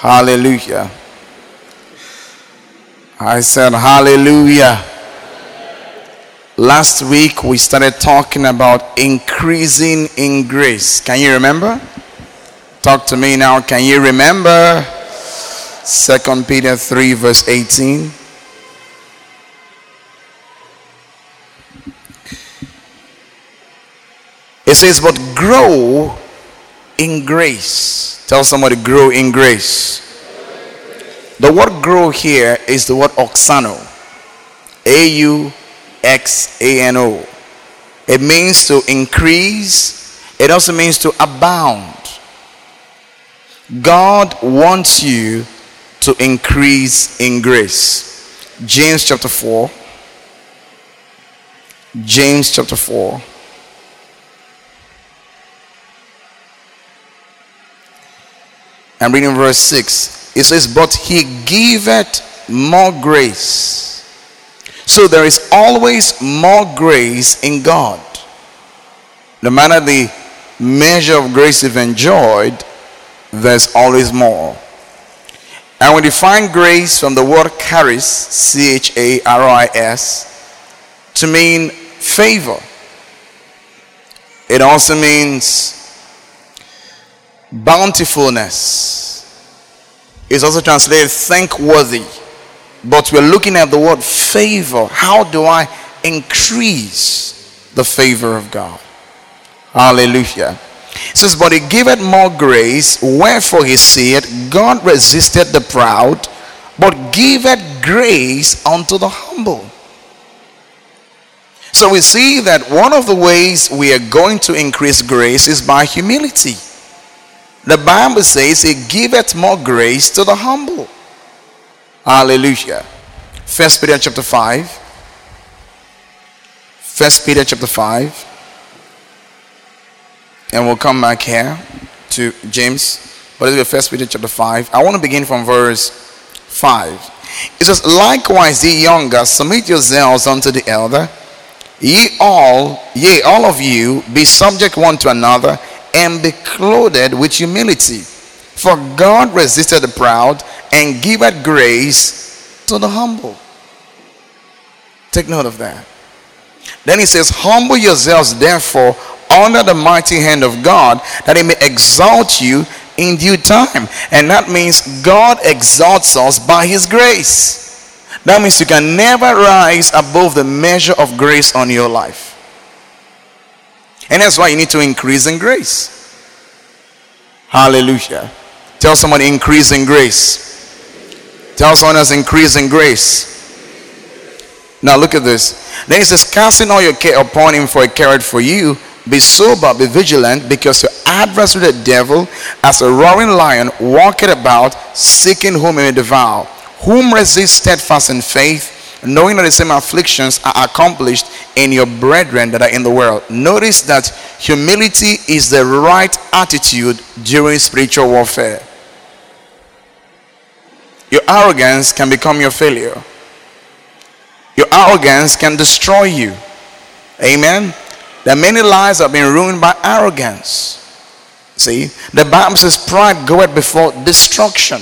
Hallelujah. I said, Hallelujah. Last week we started talking about increasing in grace. Can you remember? Talk to me now. Can you remember? Second Peter 3, verse 18. It says, but grow in grace. Tell somebody, grow in grace. The word grow here is the word auxano. A U X A N O. It means to increase, it also means to abound. God wants you to increase in grace. James chapter 4. James chapter 4. I'm reading verse 6. It says, But he giveth more grace. So there is always more grace in God. No matter the measure of grace you've enjoyed, there's always more. And we define grace from the word charis, C H A R I S, to mean favor. It also means bountifulness is also translated thankworthy. But we're looking at the word favor. How do I increase the favor of God? Hallelujah. It says, But he giveth more grace, wherefore he said, God resisted the proud, but giveth grace unto the humble. So we see that one of the ways we are going to increase grace is by humility. The Bible says he giveth more grace to the humble. Hallelujah. First Peter chapter 5. First Peter chapter 5. And we'll come back here to James. But this is First Peter chapter 5. I want to begin from verse 5. It says, Likewise, ye younger, submit yourselves unto the elder. Ye all, yea, all of you, be subject one to another and be clothed with humility. For God resisted the proud and giveth grace to the humble. Take note of that. Then he says, Humble yourselves therefore under the mighty hand of God, that he may exalt you in due time. And that means God exalts us by his grace. That means you can never rise above the measure of grace on your life. And that's why you need to increase in grace. Hallelujah. Tell someone increase in grace. Tell someone else increase in grace. Now look at this. Then he says, casting all your care upon him for a carrot for you. Be sober, be vigilant, because your adversary the devil, as a roaring lion, walketh about, seeking whom he may devour. Whom resist steadfast in faith, knowing that the same afflictions are accomplished in your brethren that are in the world. Notice that humility is the right attitude during spiritual warfare. Your arrogance can become your failure. Your arrogance can destroy you. Amen. There are many lives have been ruined by arrogance. See, the Bible says pride goeth before destruction.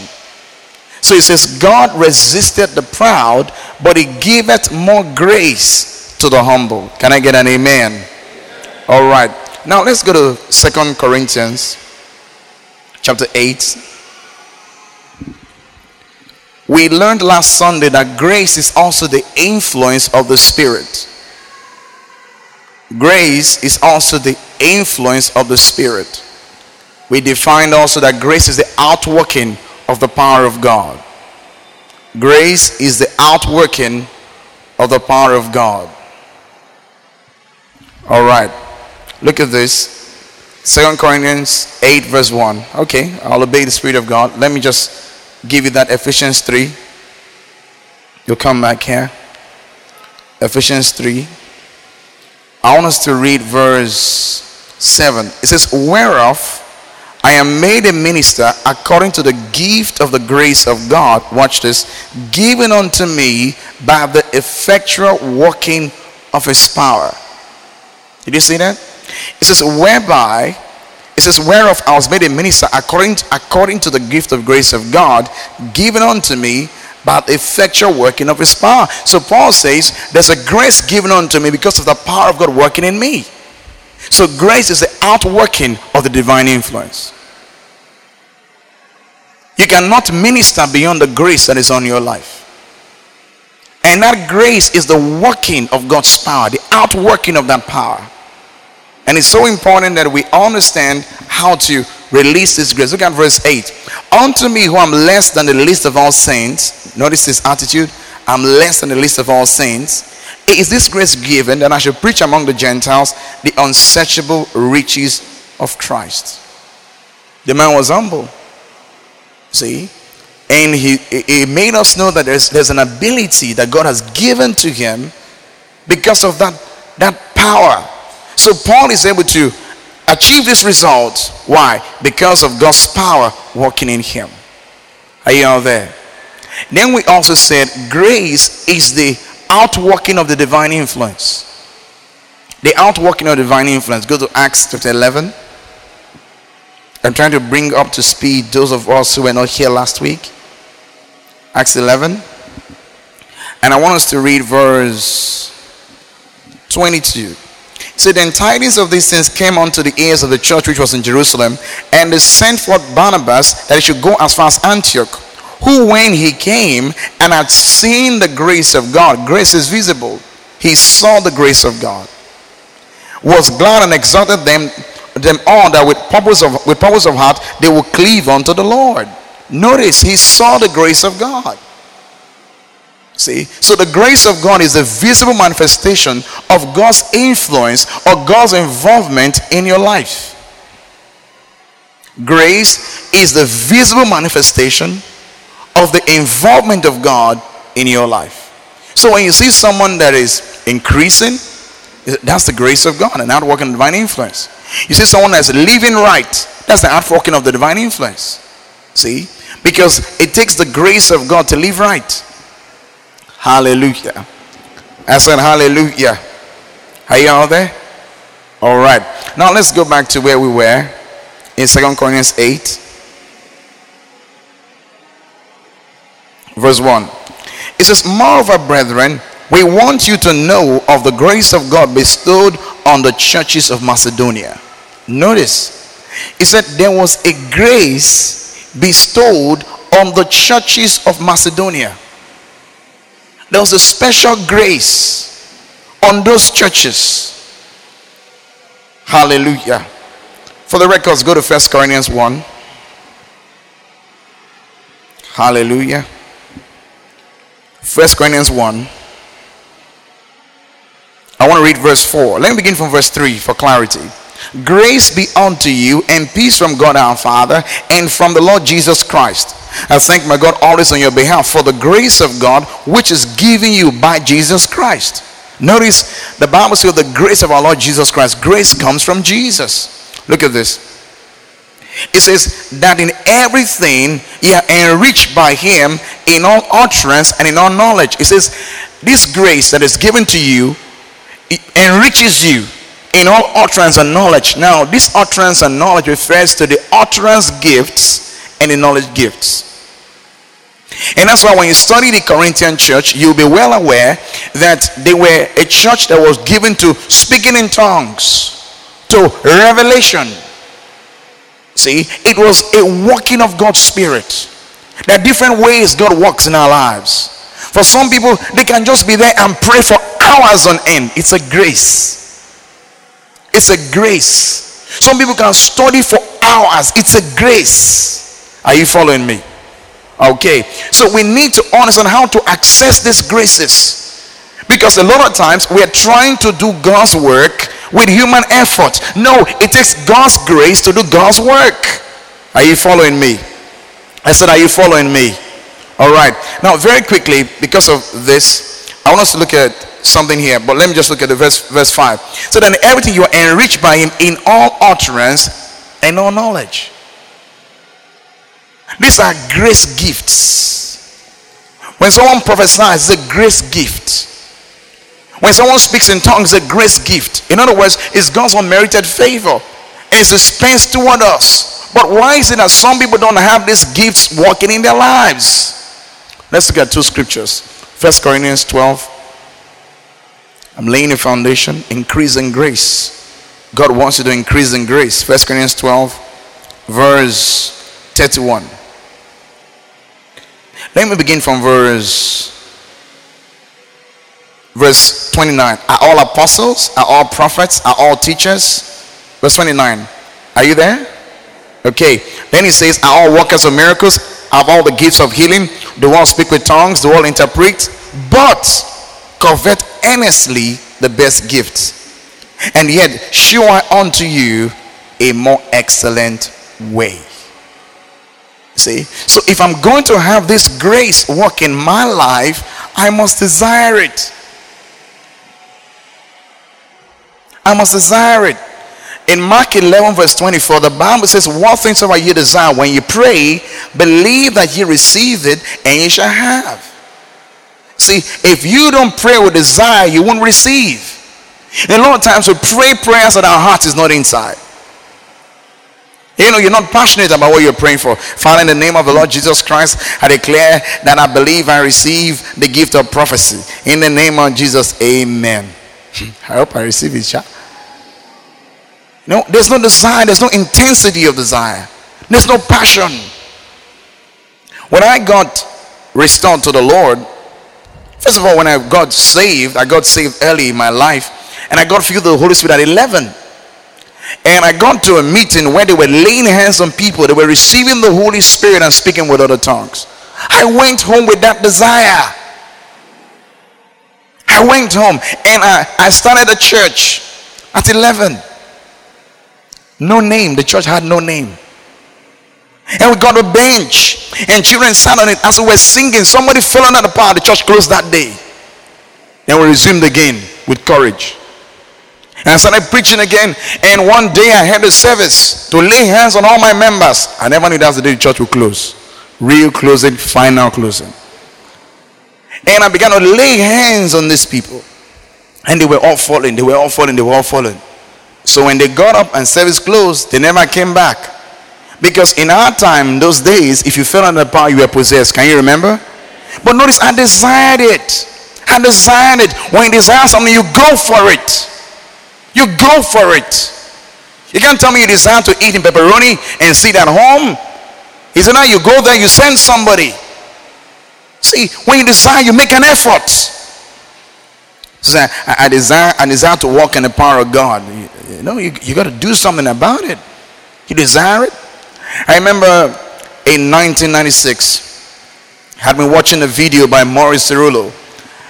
So it says, God resisted the proud, but he giveth more grace to the humble. Can I get an amen? All right. Now let's go to Second Corinthians chapter 8. We learned last Sunday that grace is also the influence of the Spirit. Grace is also the influence of the Spirit. We defined also that grace is the outworking of the power of God. Grace is the outworking of the power of God. All right. Look at this. Second Corinthians 8 verse 1. Okay, I'll obey the Spirit of God. Let me just give you that Ephesians 3. You'll come back here. Ephesians 3. I want us to read verse 7. It says, Whereof I am made a minister according to the gift of the grace of God. Watch this. Given unto me by the effectual working of his power. Did you see that? It says, whereby It says, Whereof I was made a minister according to, according to the gift of grace of God given unto me by the effectual working of his power. So Paul says, There's a grace given unto me because of the power of God working in me. So grace is the outworking of the divine influence. You cannot minister beyond the grace that is on your life. And that grace is the working of God's power, the outworking of that power. And it's so important that we understand how to release this grace. Look at verse 8. Unto me, who am less than the least of all saints, notice his attitude. I'm less than the least of all saints. Is this grace given that I should preach among the Gentiles the unsearchable riches of Christ? The man was humble. See? And he, he made us know that there's, there's an ability that God has given to him because of that, that power. So Paul is able to achieve this result. Why? Because of God's power working in him. Are you all there? Then we also said grace is the outworking of the divine influence. The outworking of divine influence. Go to Acts chapter 11. I'm trying to bring up to speed those of us who were not here last week. Acts 11. And I want us to read verse 22. So then tidings of these things came unto the ears of the church which was in Jerusalem, and they sent forth Barnabas that he should go as far as Antioch, who when he came and had seen the grace of God, grace is visible, he saw the grace of God, was glad and exhorted them them all that with purpose of with purpose of heart they will cleave unto the Lord. Notice he saw the grace of God. See, so the grace of God is a visible manifestation of God's influence or God's involvement in your life. Grace is the visible manifestation of the involvement of God in your life. So when you see someone that is increasing, that's the grace of God and outworking divine influence. You see someone that's living right, that's the outworking of the divine influence. See? Because it takes the grace of God to live right. Hallelujah. I said hallelujah. Are you all there? All right. Now let's go back to where we were in Second Corinthians 8. Verse 1. It says, Moreover, brethren, we want you to know of the grace of God bestowed on the churches of Macedonia. Notice, he said there was a grace bestowed on the churches of Macedonia. There was a special grace on those churches. Hallelujah. For the records, go to First Corinthians 1. Hallelujah. First Corinthians 1. I want to read verse 4. Let me begin from verse 3 for clarity. Grace be unto you and peace from God our Father and from the Lord Jesus Christ. I thank my God always on your behalf for the grace of God which is given you by Jesus Christ. Notice the Bible says the grace of our Lord Jesus Christ. Grace comes from Jesus. Look at this. It says that in everything ye are enriched by him in all utterance and in all knowledge. It says this grace that is given to you enriches you in all utterance and knowledge. Now, this utterance and knowledge refers to the utterance gifts and the knowledge gifts. And that's why when you study the Corinthian church, you'll be well aware that they were a church that was given to speaking in tongues, to revelation. See, it was a working of God's Spirit. There are different ways God works in our lives. For some people, they can just be there and pray for hours on end. It's a grace. It's a grace. Some people can study for hours. It's a grace. Are you following me? Okay. So we need to understand how to access these graces. Because a lot of times we are trying to do God's work with human effort. No, it takes God's grace to do God's work. Are you following me? I said, Are you following me? All right. Now, very quickly, because of this, I want us to look at something here, but let me just look at the verse, verse 5. So then everything you are enriched by him in all utterance and all knowledge. These are grace gifts. When someone prophesies, it's a grace gift. When someone speaks in tongues, a grace gift. In other words, it's God's unmerited favor. is dispensed toward us. But why is it that some people don't have these gifts working in their lives? Let's look at two scriptures. First Corinthians 12. I'm laying a foundation, increase in grace. God wants you to increase in grace. First Corinthians 12, verse 31. Let me begin from verse verse 29. Are all apostles? Are all prophets? Are all teachers? Verse 29. Are you there? Okay. Then he says, Are all workers of miracles? Have all the gifts of healing? Do all speak with tongues? Do all interpret? But covet earnestly the best gifts. And yet, show I unto you a more excellent way. See? So if I'm going to have this grace work in my life, I must desire it. I must desire it. In Mark 11, verse 24, the Bible says, What things soever you desire when you pray, believe that you receive it and you shall have. See, if you don't pray with desire, you won't receive. And a lot of times we pray prayers that our heart is not inside. You know, you're not passionate about what you're praying for. Father, in the name of the Lord Jesus Christ, I declare that I believe I receive the gift of prophecy. In the name of Jesus, amen. I hope I receive it, child. No, there's no desire, there's no intensity of desire, there's no passion. When I got restored to the Lord, first of all, when I got saved, I got saved early in my life, and I got filled with the Holy Spirit at 11. And I got to a meeting where they were laying hands on people, they were receiving the Holy Spirit and speaking with other tongues. I went home with that desire. I went home and I, I started a church at 11. No name. The church had no name. And we got a bench. And children sat on it as we were singing. Somebody fell under the power. The church closed that day. Then we resumed again with courage. And I started preaching again. And one day I had a service to lay hands on all my members. I never knew that's the day the church would close. Real closing, final closing. And I began to lay hands on these people. And they were all falling. They were all falling. They were all falling. So when they got up and service closed, they never came back. Because in our time, those days, if you fell under the power, you were possessed. Can you remember? But notice, I desired it. I desired it. When you desire something, you go for it. You go for it. You can't tell me you desire to eat in pepperoni and sit at home. He said, now you go there, you send somebody. See, when you desire, you make an effort. I, I desire, I desire to walk in the power of God. You know, you, you got to do something about it. You desire it. I remember in 1996, I had been watching a video by Morris Cerullo,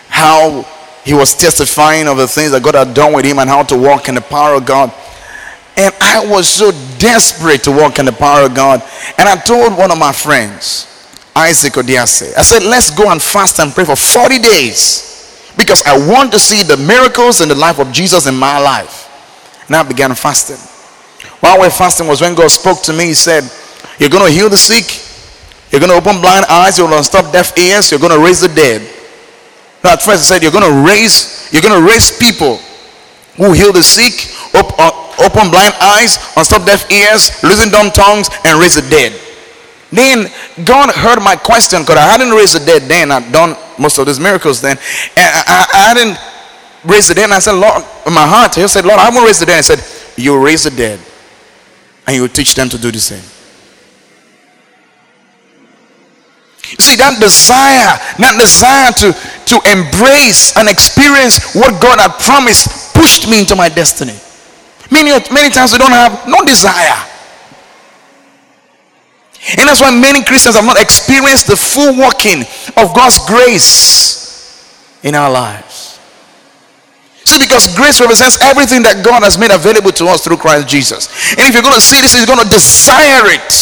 how he was testifying of the things that God had done with him and how to walk in the power of God. And I was so desperate to walk in the power of God. And I told one of my friends, Isaac Odiase, I said, let's go and fast and pray for 40 days because I want to see the miracles in the life of Jesus in my life. Now I began fasting. While we're fasting was when God spoke to me. He said, You're going to heal the sick. You're going to open blind eyes. You're going to stop deaf ears. You're going to raise the dead. Now at first he said, You're going to raise, you're going to raise people who heal the sick, op- uh, open blind eyes, unstop deaf ears, loosen dumb tongues, and raise the dead. Then God heard my question because I hadn't raised the dead then. I'd done most of these miracles then. And I, I, I hadn't raise the dead. And I said, Lord, in my heart, he said, Lord, I won't raise the dead. He said, You raise the dead. And you teach them to do the same. You see, that desire, that desire to, to embrace and experience what God had promised pushed me into my destiny. Many, many times we don't have no desire. And that's why many Christians have not experienced the full working of God's grace in our lives. See, because grace represents everything that God has made available to us through Christ Jesus. And if you're going to see this, you're going to desire it.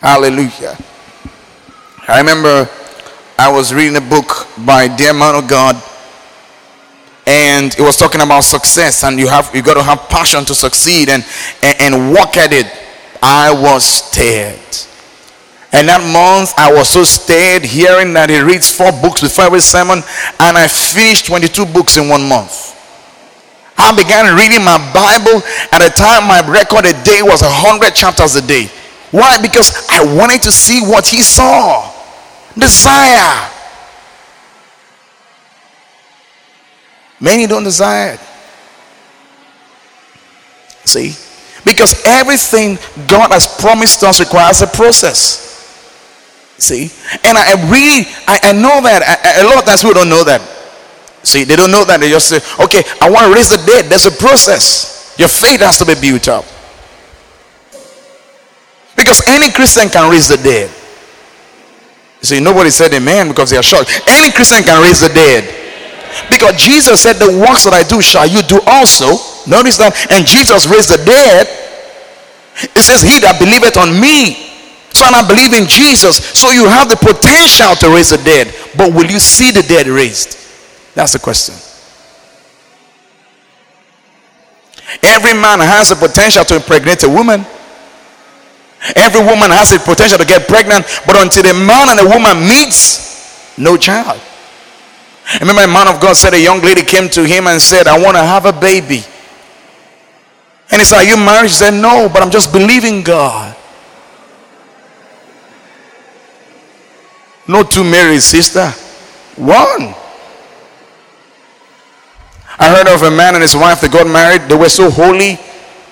Hallelujah. I remember I was reading a book by dear man of God, and it was talking about success, and you have you got to have passion to succeed and, and, and work at it. I was scared. And that month, I was so stirred hearing that he reads four books before every sermon, and I finished 22 books in one month. I began reading my Bible. At a time, my record a day was a hundred chapters a day. Why? Because I wanted to see what he saw. Desire. Many don't desire it. See? Because everything God has promised us requires a process. See? And I really, I, I know that. I, a lot of times people don't know that. See, they don't know that. They just say, okay, I want to raise the dead. There's a process. Your faith has to be built up. Because any Christian can raise the dead. See, nobody said amen because they are shocked. Any Christian can raise the dead. Because Jesus said, The works that I do shall you do also. Notice that. And Jesus raised the dead. It says, He that believeth on me. So and I believe in Jesus. So you have the potential to raise the dead. But will you see the dead raised? That's the question. Every man has the potential to impregnate a woman. Every woman has the potential to get pregnant, but until a man and a woman meets, no child. Remember a man of God said a young lady came to him and said, I want to have a baby. And he said, Are you married? She said, No, but I'm just believing God. No two Marys, sister. One. I heard of a man and his wife that got married. They were so holy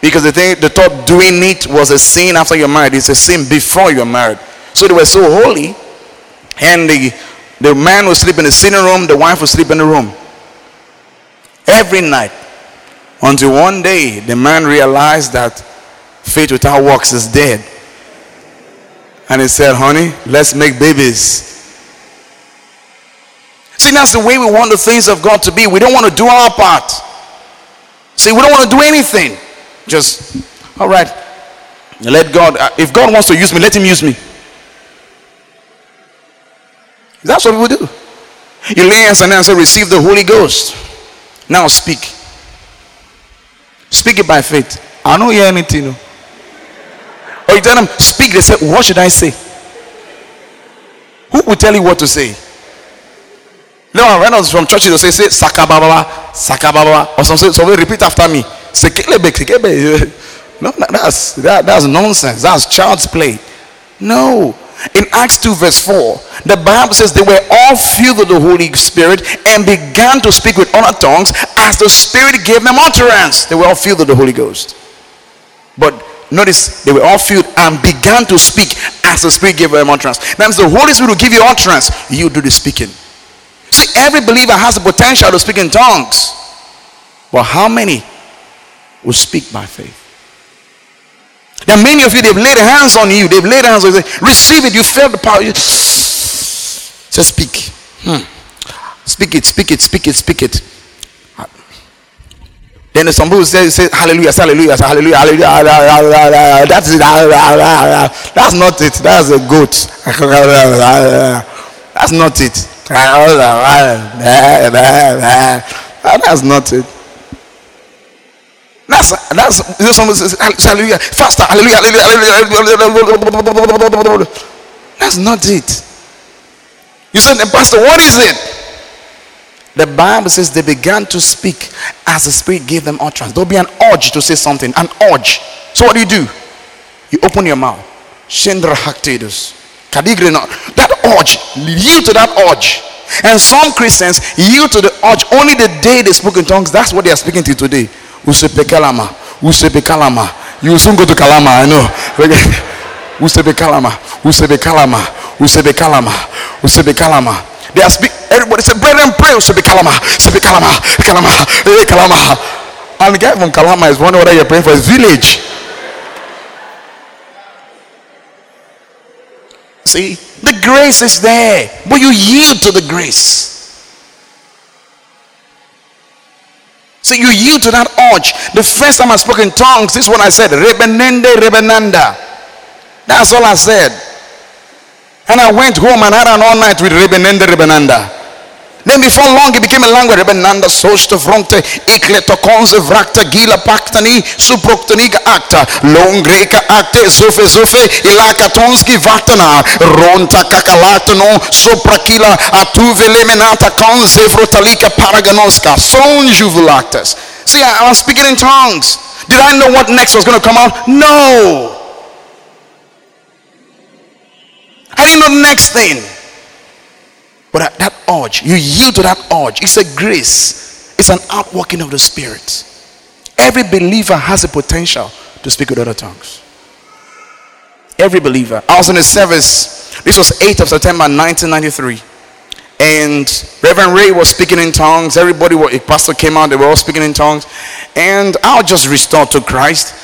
because the thing they thought doing it was a sin after you're married. It's a sin before you're married. So they were so holy. And the, the man would sleep in the sitting room, the wife would sleep in the room. Every night. Until one day the man realized that faith without works is dead. And he said, honey, let's make babies. See, that's the way we want the things of God to be. We don't want to do our part. See, we don't want to do anything. Just, all right, let God, uh, if God wants to use me, let Him use me. That's what we do. You lay hands on and say, receive the Holy Ghost. Now speak. Speak it by faith. I don't hear anything. No. Or you tell them, speak. They say, what should I say? Who will tell you what to say? No, was from church, they say, say, Sakababa, Sakababa, or something. So repeat after me. No, that's, that, that's nonsense. That's child's play. No. In Acts 2, verse 4, the Bible says they were all filled with the Holy Spirit and began to speak with other tongues as the Spirit gave them utterance. They were all filled with the Holy Ghost. But notice they were all filled and began to speak as the Spirit gave them utterance. That means the Holy Spirit will give you utterance, you do the speaking. See, every believer has the potential to speak in tongues. But how many will speak by faith? There are many of you, they've laid hands on you. They've laid hands on you. Receive it. You feel the power. Just speak. Hmm. Speak it, speak it, speak it, speak it. Then some people say, say hallelujah, hallelujah, hallelujah, hallelujah. That's it. That's not it. That's a goat. That's not it. That's not it. That's that's this one says hallelujah, faster, hallelujah, hallelujah, That's not it. You said, Pastor, what is it? The Bible says they began to speak as the Spirit gave them utterance. There'll be an urge to say something, an urge. So what do you do? You open your mouth. Shendra Haktidus. That urge, yield to that urge. And some Christians yield to the urge only the day they spoke in tongues. That's what they are speaking to today. Usepe Kalama. Usepe Kalama. You will soon go to Kalama, I know. Usepe Kalama. Usepe Kalama. Usepe Kalama. Usepe Kalama. They are speak. Everybody say, brethren, pray. Usepe Kalama. Usepe Kalama. Kalama. Hey, eh, Kalama. And the guy from Kalama is wondering whether you're praying for his village. See, the grace is there, but you yield to the grace. So you yield to that urge. The first time I spoke in tongues, this is what I said. Rebenende rebenanda. That's all I said. And I went home and had an all night with rebenende rebenanda. Then before long it became a language. Rebenanda sosto fronte ikletokonze vrakta gila paktani suproktaniga acta longreka acte zofe zofe ilakatonski vaktana ronta kakalatano soprakila atuve lemenata konze frotalika paraganoska son juvulactas. See, I, I was speaking in tongues. Did I know what next was going to come out? No. I didn't know the next thing. But that urge, you yield to that urge. It's a grace. It's an outworking of the Spirit. Every believer has a potential to speak with other tongues. Every believer. I was in a service. This was 8th of September 1993. And Reverend Ray was speaking in tongues. Everybody, a pastor came out, they were all speaking in tongues. And I was just restored to Christ.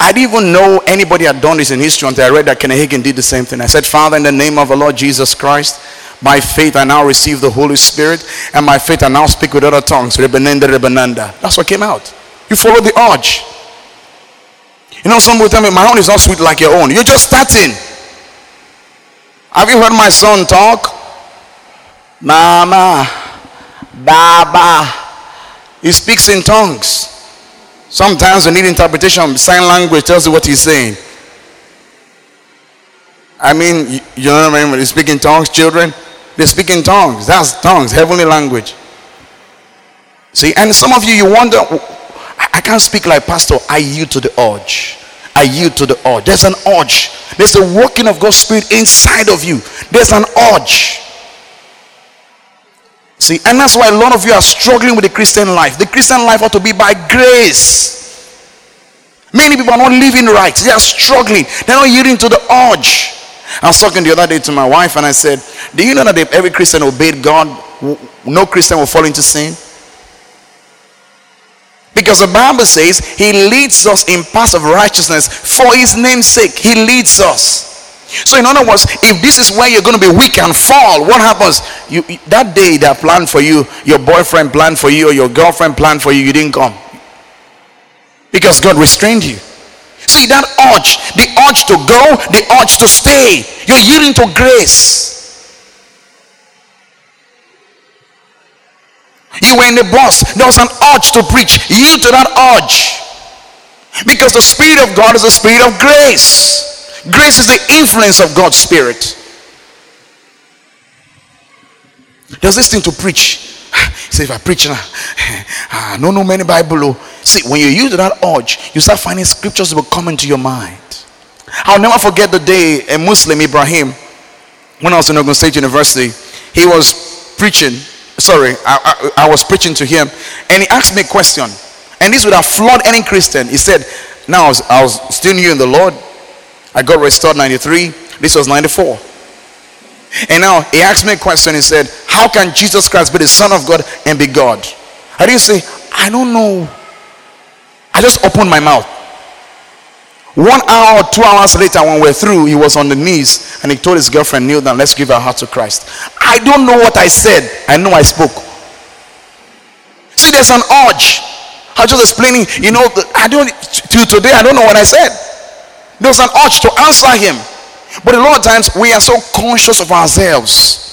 I didn't even know anybody had done this in history until I read that Kenneth did the same thing. I said, Father, in the name of the Lord Jesus Christ, by faith I now receive the Holy Spirit, and by faith I now speak with other tongues. Rebananda, Rebananda. That's what came out. You follow the urge. You know, some will tell me, my own is not sweet like your own. You're just starting. Have you heard my son talk? Mama, Baba. He speaks in tongues. Sometimes we need interpretation. Sign language tells you what he's saying. I mean, you know what I mean? When they speak in tongues, children, they speak in tongues. That's tongues, heavenly language. See, and some of you, you wonder, I can't speak like pastor. I yield to the urge. I yield to the urge. There's an urge. There's a working of God's Spirit inside of you. There's an urge. See, and that's why a lot of you are struggling with the Christian life. The Christian life ought to be by grace. Many people are not living right. They are struggling. They're not yielding to the urge. I was talking the other day to my wife and I said, Do you know that if every Christian obeyed God, no Christian will fall into sin? Because the Bible says he leads us in paths of righteousness for his name's sake. He leads us. So, in other words, if this is where you're going to be weak and fall, what happens? You that day that planned for you, your boyfriend planned for you, or your girlfriend planned for you, you didn't come because God restrained you. See that urge, the urge to go, the urge to stay. You're yielding to grace. You were in the bus, there was an urge to preach. Yield to that urge. Because the Spirit of God is the Spirit of grace. Grace is the influence of God's Spirit. There's this thing to preach. Say, if I preach now, I don't know many Bible. Oh. See, when you use that urge, you start finding scriptures will come into your mind. I'll never forget the day a Muslim, Ibrahim, when I was in Ogun State University, he was preaching. Sorry, I, I, I was preaching to him, and he asked me a question. And this would have floored any Christian. He said, Now I was, I was still new in the Lord. I got restored 93. This was 94. And now he asked me a question. He said, How can Jesus Christ be the Son of God and be God? I didn't say, I don't know. I just opened my mouth. One hour, or two hours later, when we're through, he was on the knees and he told his girlfriend, Kneel down, let's give our heart to Christ. I don't know what I said. I know I spoke. See, there's an urge. I was just explaining, you know, I don't, till today, I don't know what I said. There's an urge to answer him. But a lot of times we are so conscious of ourselves.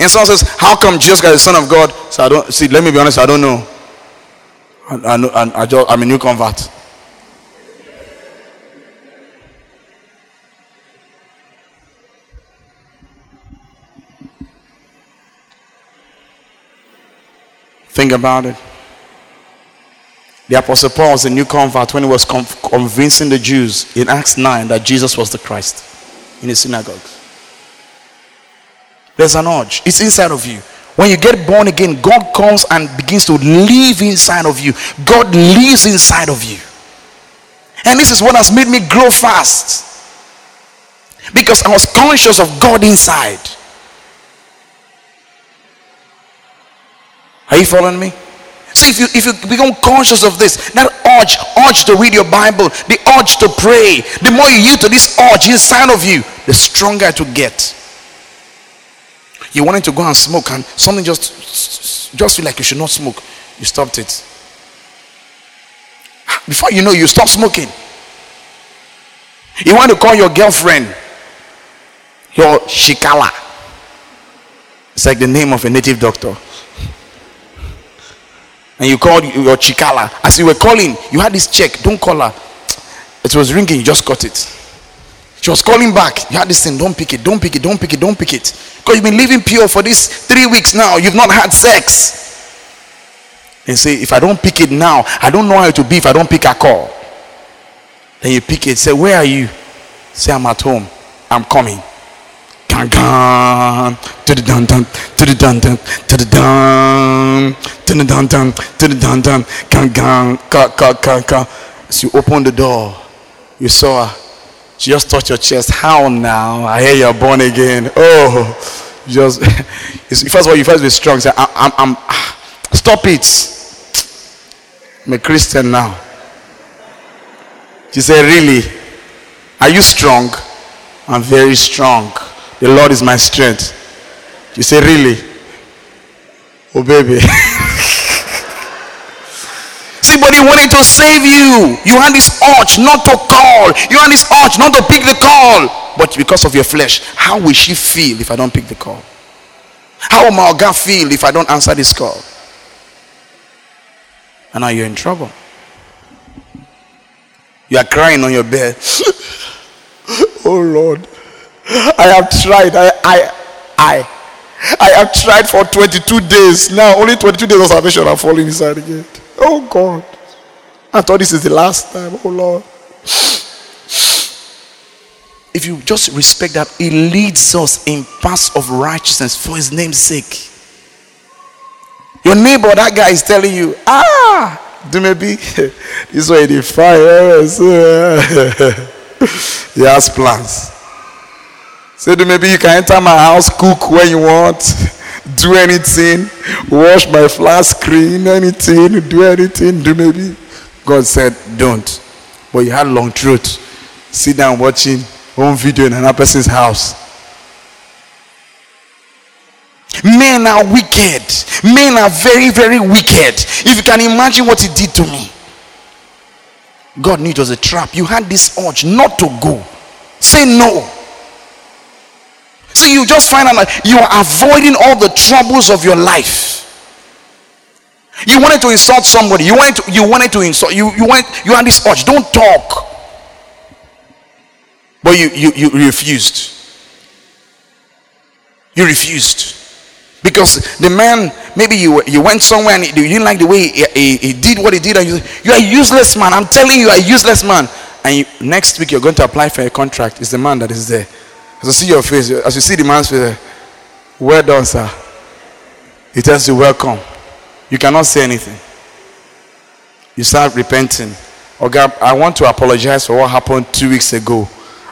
And someone says, How come Jesus is the Son of God? So I don't see, let me be honest, I don't know. I, know, I, I just, I'm a new convert. Think about it. The Apostle Paul was a new convert when he was convincing the Jews in Acts 9 that Jesus was the Christ in the synagogues. There's an urge, it's inside of you. When you get born again, God comes and begins to live inside of you. God lives inside of you. And this is what has made me grow fast. Because I was conscious of God inside. Are you following me? See, if you if you become conscious of this, that urge, urge to read your Bible, the urge to pray, the more you yield to this urge inside of you, the stronger it will get. You wanted to go and smoke, and something just just feel like you should not smoke. You stopped it. Before you know, you stop smoking. You want to call your girlfriend your shikala. It's like the name of a native doctor and you called your chikala. As you were calling, you had this check. Don't call her. It was ringing, you just cut it. She was calling back. You had this thing. Don't pick it. Don't pick it. Don't pick it. Don't pick it. Because you've been living pure for these three weeks now. You've not had sex. and say, if I don't pick it now, I don't know how it will be if I don't pick a call. Then you pick it, say, Where are you? Say, I'm at home. I'm coming. Dun dun, dun dun, the dun, to the dun dun, to the dun dun, gang, gang, ka, ka, ka, ka. As you open the door, you saw her. She just touched your chest. How now? I hear you're born again. Oh, just first of all, you first be strong. Say, I'm, I'm, I'm ah, stop it. I'm a Christian now. She said, Really? Are you strong? I'm very strong. The Lord is my strength. You say, Really? Oh, baby. See, but he wanted to save you. You had this urge not to call. You had this urge not to pick the call. But because of your flesh, how will she feel if I don't pick the call? How will my God feel if I don't answer this call? And now you're in trouble. You are crying on your bed. oh Lord. I have tried. I I I I have tried for 22 days. Now only 22 days of salvation are falling inside again. Oh God. I thought this is the last time. Oh Lord. If you just respect that, He leads us in paths of righteousness for His name's sake. Your neighbor, that guy is telling you, ah, do maybe this way the fire. he has plans. So maybe you can enter my house, cook when you want, do anything, wash my flat screen, anything, do anything, do maybe. God said, don't. But you had long truth. Sit down watching home video in another person's house. Men are wicked. Men are very, very wicked. If you can imagine what he did to me. God knew it was a trap. You had this urge not to go. Say no. See, you just find out you are avoiding all the troubles of your life. You wanted to insult somebody. You wanted to, you wanted to insult. You, you went, you had this urge. Don't talk. But you, you, you refused. You refused. Because the man, maybe you, you went somewhere and you didn't like the way he, he, he did what he did, and you, you are a useless man. I'm telling you, you are a useless man. And you, next week, you're going to apply for a contract. It's the man that is there. As you see your face, as you see the man's face, eh, well done, sir. He tells you, welcome. You cannot say anything. You start repenting. Oh God, I want to apologize for what happened two weeks ago.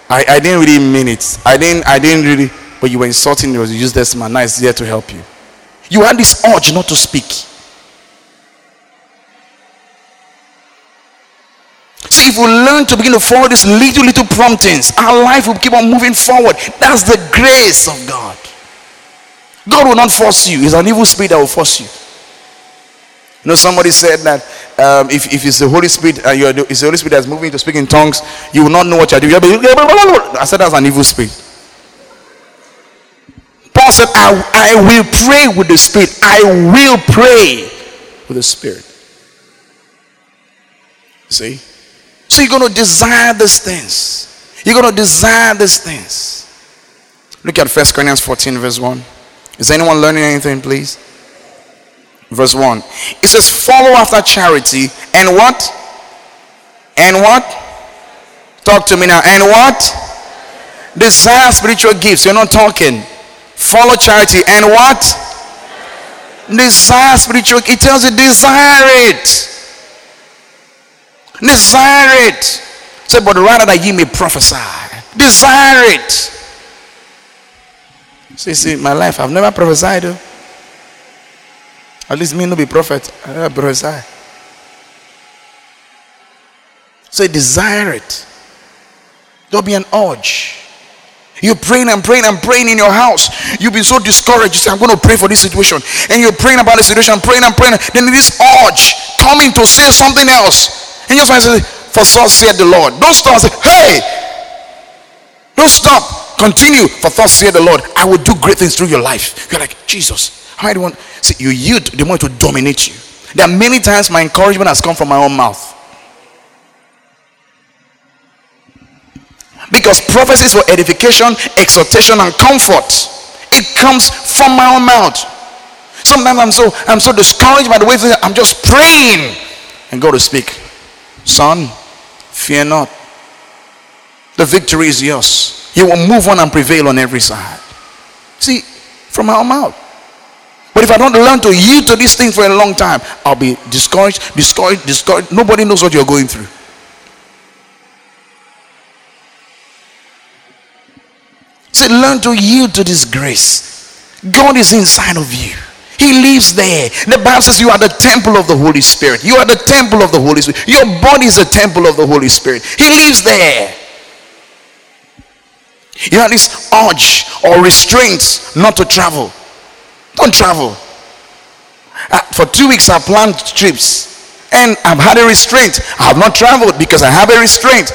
I, I didn't really mean it. I didn't I didn't really but you were insulting You your useless man. Now it's there to help you. You had this urge not to speak. See, if we learn to begin to follow these little, little promptings, our life will keep on moving forward. That's the grace of God. God will not force you. It's an evil spirit that will force you. You know, somebody said that um, if, if it's the Holy Spirit, uh, you're the, it's the Holy Spirit that's moving to speak in tongues, you will not know what you're doing. I said that's an evil spirit. Paul said, I, I will pray with the Spirit. I will pray with the Spirit. See? So you're going to desire these things. You're going to desire these things. Look at 1 Corinthians 14, verse 1. Is anyone learning anything, please? Verse 1. It says, Follow after charity and what? And what? Talk to me now. And what? Desire spiritual gifts. You're not talking follow charity and what desire spiritual it tells you desire it desire it say but rather that ye may prophesy desire it see see my life i've never prophesied though. at least me no be prophet i never prophesy so desire it there'll be an urge you're praying and praying and praying in your house. You've been so discouraged. You say, I'm going to pray for this situation. And you're praying about the situation, praying and praying. Then this urge coming to say something else. For so said the Lord. Don't stop say, Hey, don't stop. Continue. For thus said the Lord, I will do great things through your life. You're like, Jesus, how do you want? See, you yield the more to dominate you. There are many times my encouragement has come from my own mouth. Because prophecies for edification, exhortation, and comfort. It comes from my own mouth. Sometimes I'm so I'm so discouraged by the way I'm just praying and go to speak. Son, fear not. The victory is yours. You will move on and prevail on every side. See, from our mouth. But if I don't learn to yield to this thing for a long time, I'll be discouraged, discouraged, discouraged. Nobody knows what you're going through. Say, learn to yield to this grace. God is inside of you. He lives there. The Bible says you are the temple of the Holy Spirit. You are the temple of the Holy Spirit. Your body is a temple of the Holy Spirit. He lives there. You have this urge or restraint not to travel. Don't travel. Uh, for two weeks, I planned trips and I've had a restraint. I have not traveled because I have a restraint.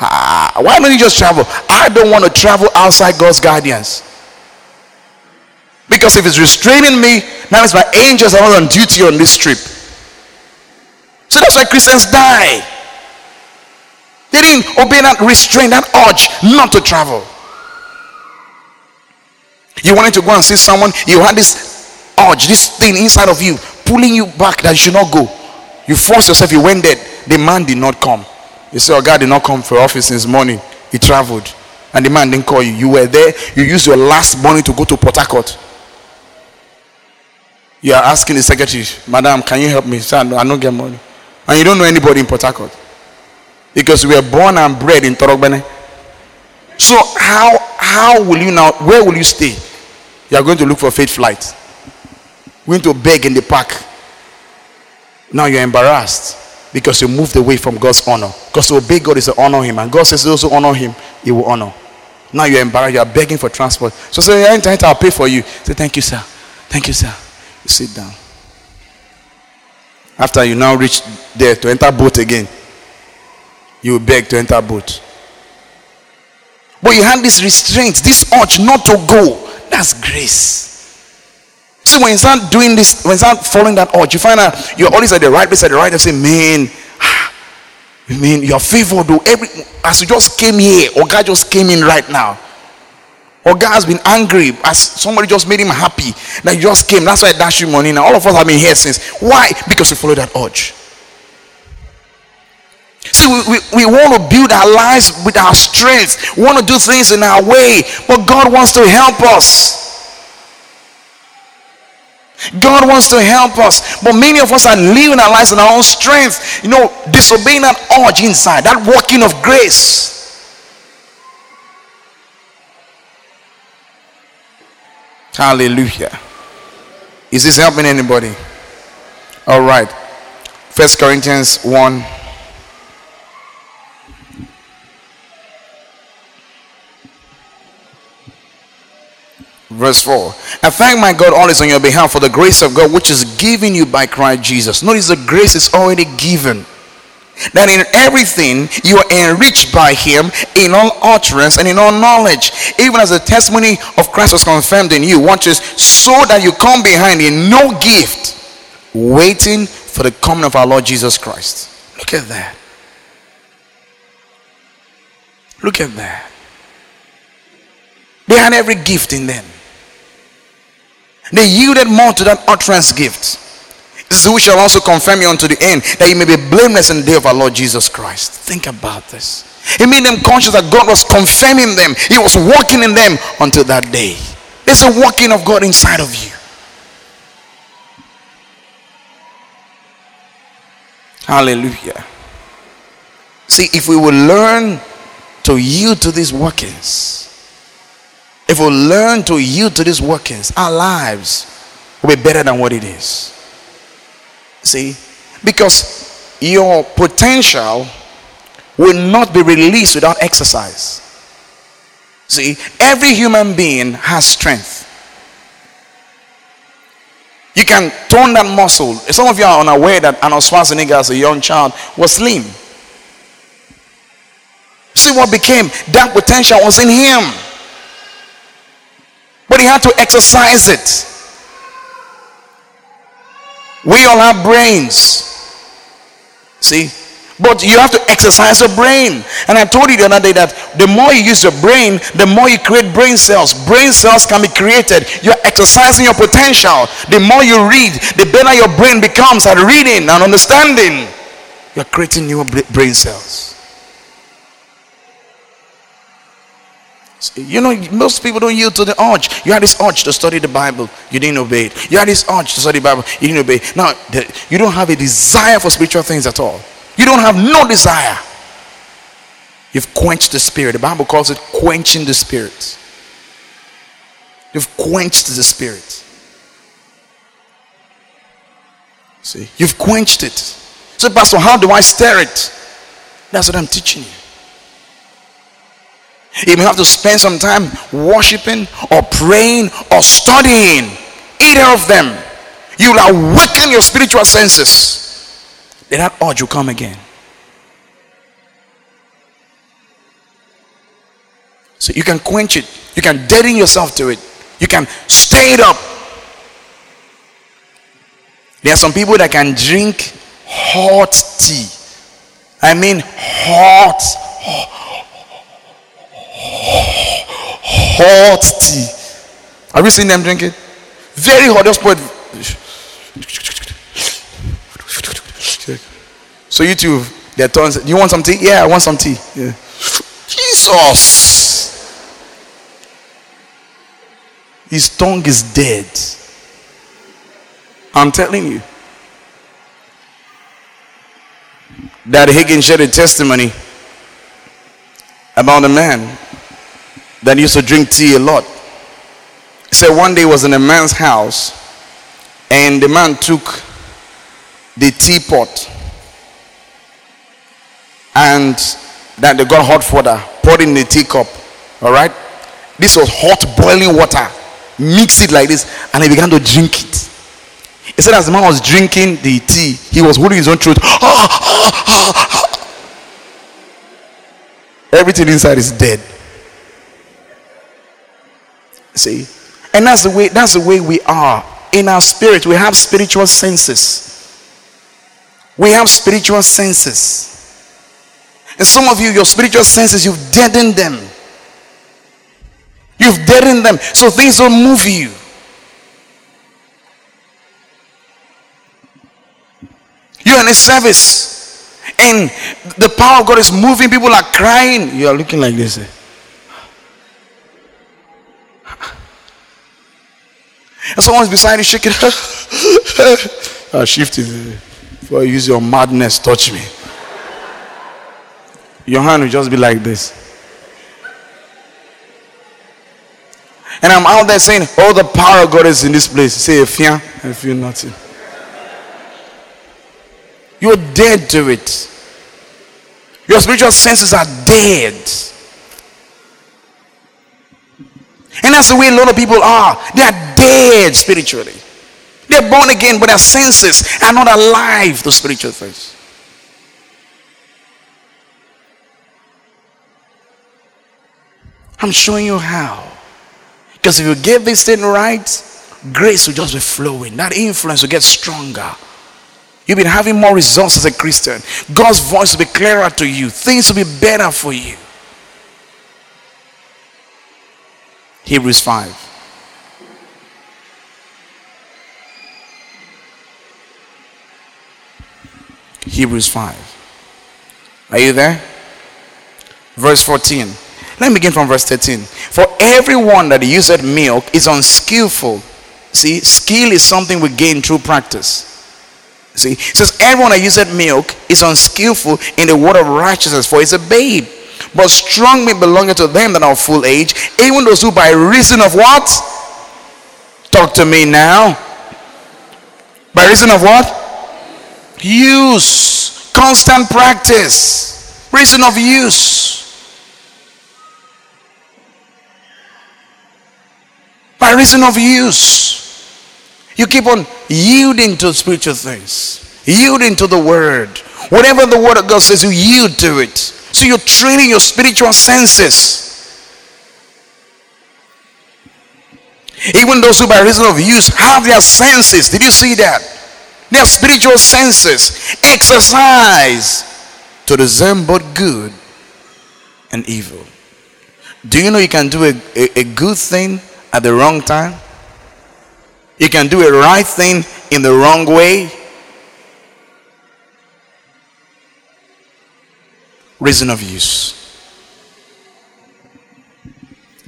Uh, why don't you just travel? I don't want to travel outside God's guidance. If it's restraining me, that means my angels are not on duty on this trip. So that's why Christians die. They didn't obey that restraint, that urge not to travel. You wanted to go and see someone, you had this urge, this thing inside of you pulling you back that you should not go. You forced yourself, you went there. The man did not come. You say, Oh, God did not come for office this morning. He traveled. And the man didn't call you. You were there. You used your last money to go to Port Harcourt. You are asking the secretary, Madam, can you help me? Sir, I don't get money. And you don't know anybody in Port Harcourt. Because we are born and bred in Torogbene. So how how will you now where will you stay? You are going to look for faith flight. Going to beg in the park. Now you're embarrassed because you moved away from God's honor. Because to obey God is to honor Him, and God says those who honor Him, He will honor. Now you're embarrassed. You are begging for transport. So say, I'll pay for you. Say, thank you, sir. Thank you, sir. You sit down. After you now reach there to enter boat again, you beg to enter boat. But you have this restraint, this urge not to go. That's grace. See, when you start doing this, when you start following that urge, you find out you're always at the right place at the right time. Say, man, I mean, you're favored. Though. Every as you just came here, or God just came in right now. Or God has been angry as somebody just made him happy that you just came. That's why I dash you money. Now all of us have been here since. Why? Because we follow that urge. See, we, we, we want to build our lives with our strength. We want to do things in our way. But God wants to help us. God wants to help us. But many of us are living our lives in our own strength. You know, disobeying that urge inside, that working of grace. Hallelujah. Is this helping anybody? All right. First Corinthians 1. Verse 4. I thank my God always on your behalf for the grace of God which is given you by Christ Jesus. Notice the grace is already given that in everything you are enriched by him in all utterance and in all knowledge. Even as the testimony of christ was confirmed in you watch so that you come behind in no gift waiting for the coming of our lord jesus christ. Look at that. Look at that. They had every gift in them they yielded more to that utterance gift who shall also confirm you unto the end, that you may be blameless in the day of our Lord Jesus Christ. Think about this. It made them conscious that God was confirming them, He was working in them until that day. There's a working of God inside of you. Hallelujah. See, if we will learn to yield to these workings, if we learn to yield to these workings, our lives will be better than what it is. See? Because your potential will not be released without exercise. See, every human being has strength. You can tone that muscle. Some of you are unaware that Arnold Schwarzenegger, as a young child, was slim. See what became? That potential was in him. But he had to exercise it. We all have brains. See, But you have to exercise your brain. And I told you the other day that the more you use your brain, the more you create brain cells. Brain cells can be created. You're exercising your potential. The more you read, the better your brain becomes at reading and understanding. You're creating new brain cells. You know, most people don't yield to the urge. You had this urge to study the Bible, you didn't obey it. You had this urge to study the Bible, you didn't obey it. Now, the, you don't have a desire for spiritual things at all. You don't have no desire. You've quenched the spirit. The Bible calls it quenching the spirit. You've quenched the spirit. See, you've quenched it. So, Pastor, how do I stir it? That's what I'm teaching you. You may have to spend some time worshiping or praying or studying. Either of them. You will awaken your spiritual senses. Then that urge will come again. So you can quench it. You can deaden yourself to it. You can stay it up. There are some people that can drink hot tea. I mean hot, hot tea. Have you seen them drink it? Very hot. Just put So you two, their tongues. Do you want some tea? Yeah, I want some tea. Yeah. Jesus. His tongue is dead. I'm telling you. That Higgins shared a testimony about a man that used to drink tea a lot. Said one day was in a man's house and the man took the teapot and then they got hot water, poured in the teacup. All right, this was hot boiling water. Mix it like this, and he began to drink it. He said, as the man was drinking the tea, he was holding his own throat. Everything inside is dead. See, and that's the way. That's the way we are in our spirit. We have spiritual senses. We have spiritual senses. And some of you, your spiritual senses, you've deadened them. You've deadened them. So things don't move you. You're in a service. And the power of God is moving. People are crying. You are looking like this. Eh? And someone's beside you shaking. I ah, shift it. Before you use your madness, touch me. Your hand will just be like this. And I'm out there saying, Oh, the power of God is in this place. Say, I fear, I feel nothing. You're dead to it. Your spiritual senses are dead. And that's the way a lot of people are. They are dead spiritually. They're born again, but their senses are not alive to spiritual things. I'm showing you how. Because if you get this thing right, grace will just be flowing. That influence will get stronger. You've been having more results as a Christian. God's voice will be clearer to you. Things will be better for you. Hebrews 5. Hebrews 5. Are you there? Verse 14. Let me begin from verse 13. For everyone that useth milk is unskillful. See, skill is something we gain through practice. See, it says everyone that useth milk is unskillful in the word of righteousness, for it's a babe. But strong men belonging to them that are full age, even those who by reason of what? Talk to me now. By reason of what? Use. Constant practice. Reason of use. by reason of use. You keep on yielding to spiritual things, yielding to the word. Whatever the word of God says, you yield to it. So you're training your spiritual senses. Even those who by reason of use have their senses. Did you see that? Their spiritual senses. Exercise. to discern both good and evil. Do you know you can do a, a, a, good thing at the wrong time? You can do a right thing in the wrong way. Reason of use.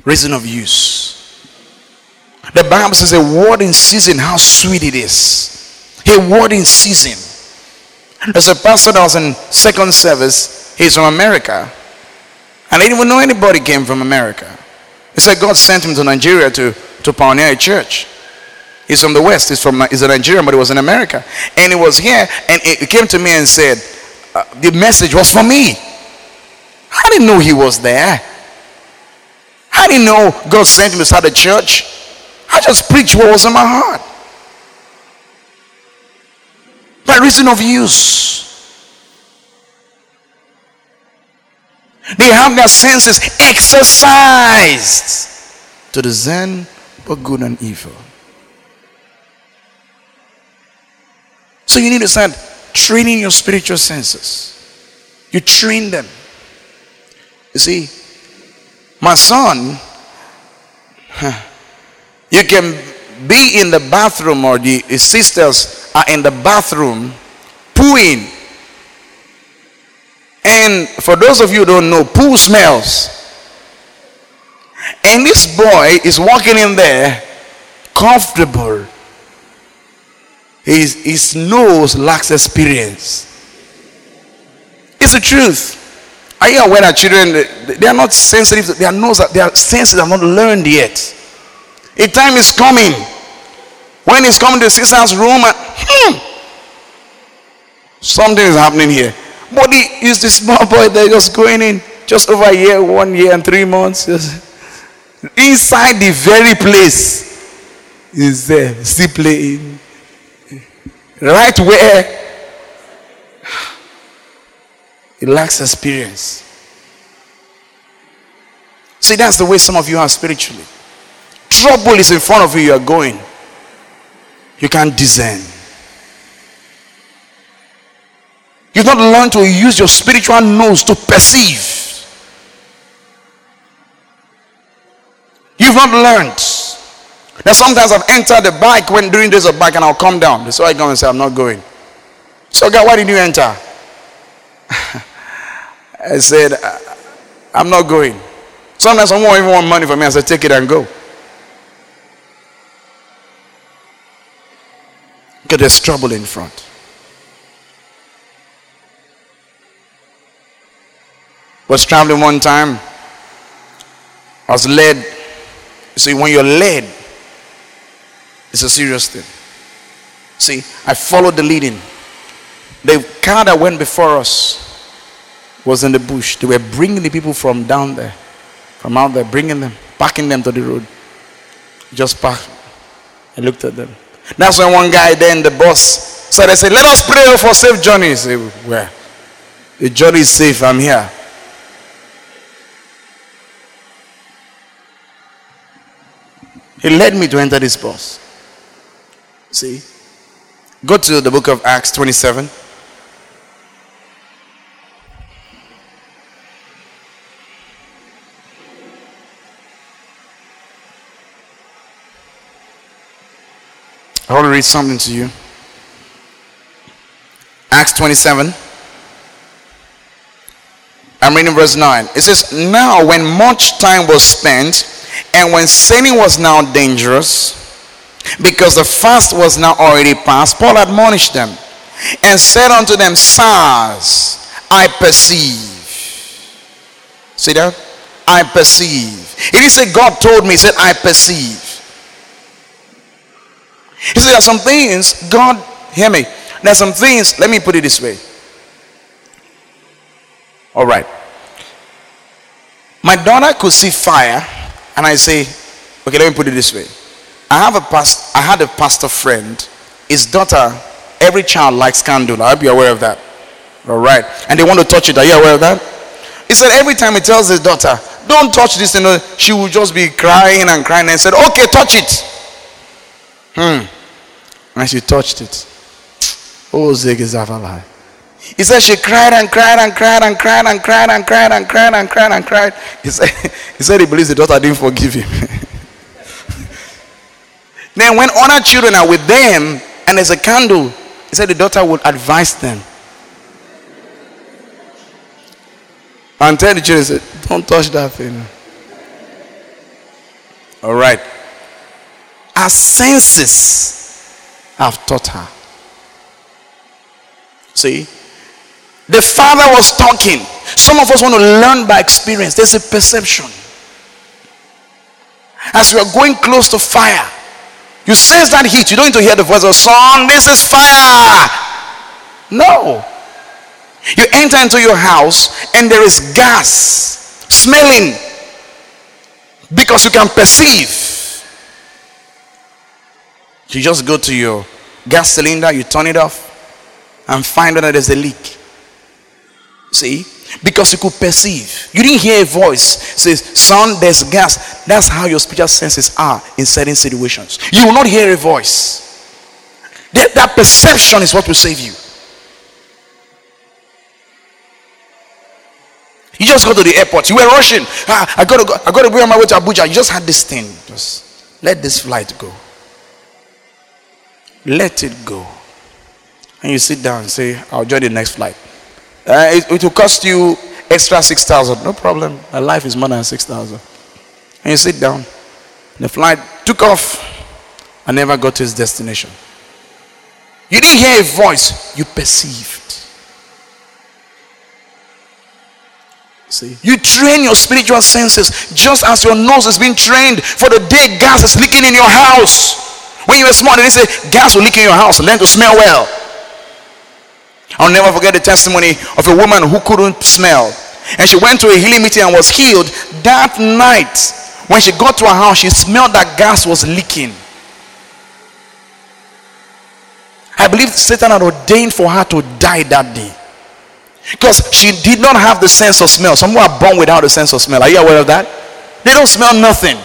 Reason of use. The Bible says a word in season, how sweet it is. A word in season. There's a pastor that was in second service. He's from America. And I didn't even know anybody came from America. He said God sent him to Nigeria to, to pioneer a church. He's from the West. He's from he's a Nigerian, but he was in America. And he was here, and he came to me and said, uh, the message was for me. I didn't know he was there. I didn't know God sent him to start a church. I just preached what was in my heart. By reason of use. They have their senses exercised to discern both good and evil. So you need to start training your spiritual senses. You train them. You see, my son, you can be in the bathroom or the sisters are in the bathroom pooing. And for those of you don't know, poo smells. And this boy is walking in there comfortable. His, his nose lacks experience. It's the truth. Are you aware that children they are not sensitive? Their nose, their senses are not learned yet. A time is coming when he's coming to sister's room and hmm, something is happening here. But he is the small boy that just going in just over a year, one year and three months. Just inside the very place is there, still playing. Right where he lacks experience. See, that's the way some of you are spiritually. Trouble is in front of you, you are going. You can't discern. You've not learned to use your spiritual nose to perceive. You've not learned. Now sometimes I've entered the bike when during days of bike and I'll come down. So I come and say, I'm not going. So God, why did you enter? I said, I'm not going. Sometimes someone even want money from me. I said, take it and go. Because there's trouble in front. Was traveling one time. I was led. See, when you're led, it's a serious thing. See, I followed the leading. The car that went before us was in the bush. They were bringing the people from down there, from out there, bringing them, packing them to the road. Just parked. I looked at them. That's when one guy then the boss said, I said, let us pray for safe journey. He said, where? The journey is safe. I'm here. He led me to enter this bus. See? Go to the book of Acts 27. Read something to you. Acts 27. I'm reading verse 9. It says, Now when much time was spent, and when sinning was now dangerous, because the fast was now already past, Paul admonished them and said unto them, Sirs, I perceive. See that? I perceive. He didn't say God told me, he said, I perceive. He said, There are some things, God, hear me. There are some things, let me put it this way. All right. My daughter could see fire, and I say, Okay, let me put it this way. I have a past, I had a pastor friend, his daughter, every child likes candle. I hope you're aware of that. All right. And they want to touch it. Are you aware of that? He said every time he tells his daughter, don't touch this, you know, she will just be crying and crying and said, okay, touch it. Hmm. And she touched it. Oh, alive. He said she cried and cried and cried and cried and cried and cried and cried and cried and cried. He said he, said he believes the daughter didn't forgive him. then when other children are with them and there's a candle, he said the daughter would advise them. And tell the children, don't touch that thing. All right. Our senses have taught her. See? The father was talking. Some of us want to learn by experience. There's a perception. As you are going close to fire, you sense that heat. You don't need to hear the voice of son. This is fire. No. You enter into your house and there is gas smelling because you can perceive. You just go to your gas cylinder, you turn it off, and find out that there's a leak. See? Because you could perceive. You didn't hear a voice says, Son, there's gas. That's how your spiritual senses are in certain situations. You will not hear a voice. That, that perception is what will save you. You just go to the airport. You were rushing. Ah, I gotta go. I gotta be on my way to Abuja. You just had this thing. Just let this flight go. Let it go. And you sit down and say, I'll join the next flight. Uh, it, it, will cost you extra 6,000. No problem. My life is more than 6,000. And you sit down. The flight took off and never got to its destination. You didn't hear a voice, you perceived. See, you train your spiritual senses just as your nose is being trained for the day gas is leaking in your house. When you were small, they say gas will leak in your house, learn to smell well. I'll never forget the testimony of a woman who couldn't smell. And she went to a healing meeting and was healed. That night, when she got to her house, she smelled that gas was leaking. I believe Satan had ordained for her to die that day. Because she did not have the sense of smell. Some are born without the sense of smell. Are you aware of that? They don't smell nothing.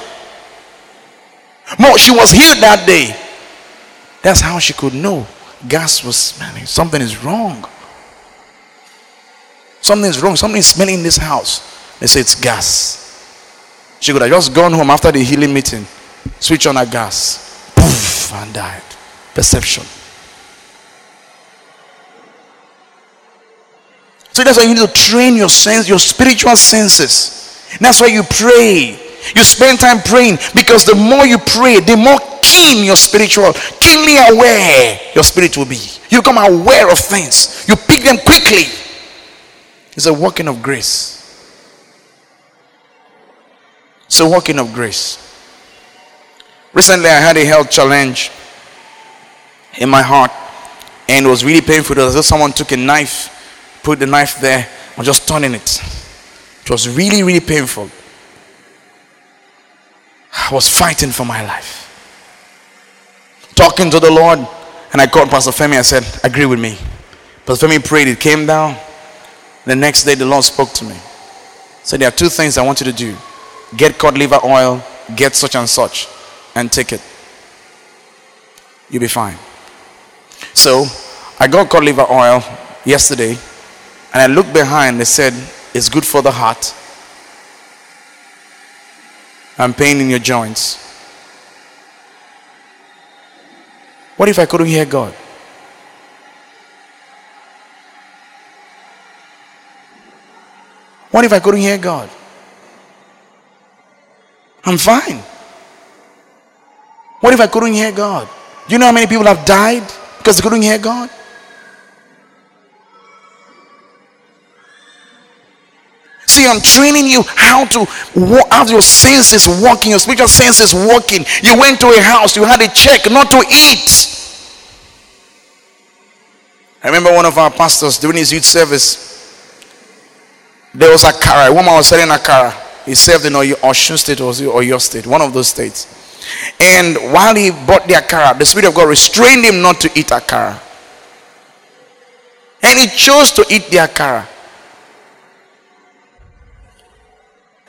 More, she was healed that day. That's how she could know gas was smelling. Something is wrong. Something is wrong. Something is smelling in this house. They say it's gas. She could have just gone home after the healing meeting, switch on her gas, poof, and died. Perception. So that's why you need to train your sense, your spiritual senses. that's why you pray. You spend time praying because the more you pray, the more keen your spiritual, keenly aware your spirit will be. You become aware of things. You pick them quickly. It's a working of grace. It's a working of grace. Recently, I had a health challenge in my heart, and it was really painful. As if someone took a knife, put the knife there, and just turning it. It was really, really painful. I was fighting for my life. Talking to the Lord, and I called Pastor Femi. I said, Agree with me. Pastor Femi prayed, it came down. The next day, the Lord spoke to me. Said, There are two things I want you to do get cod liver oil, get such and such, and take it. You'll be fine. So, I got cod liver oil yesterday, and I looked behind. They said, It's good for the heart and pain in your joints. What if I couldn't hear God? What if I couldn't hear God? I'm fine. What if I couldn't hear God? Do you know how many people have died because they couldn't hear God? See, I'm training you how to have your senses working, your spiritual senses working. You went to a house, you had a check not to eat. I remember one of our pastors during his youth service. There was a car, a woman was selling a car. He served in Osun State or your state, one of those states. And while he bought their car, the Spirit of God restrained him not to eat a car. And he chose to eat their car.